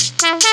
Mm-hmm.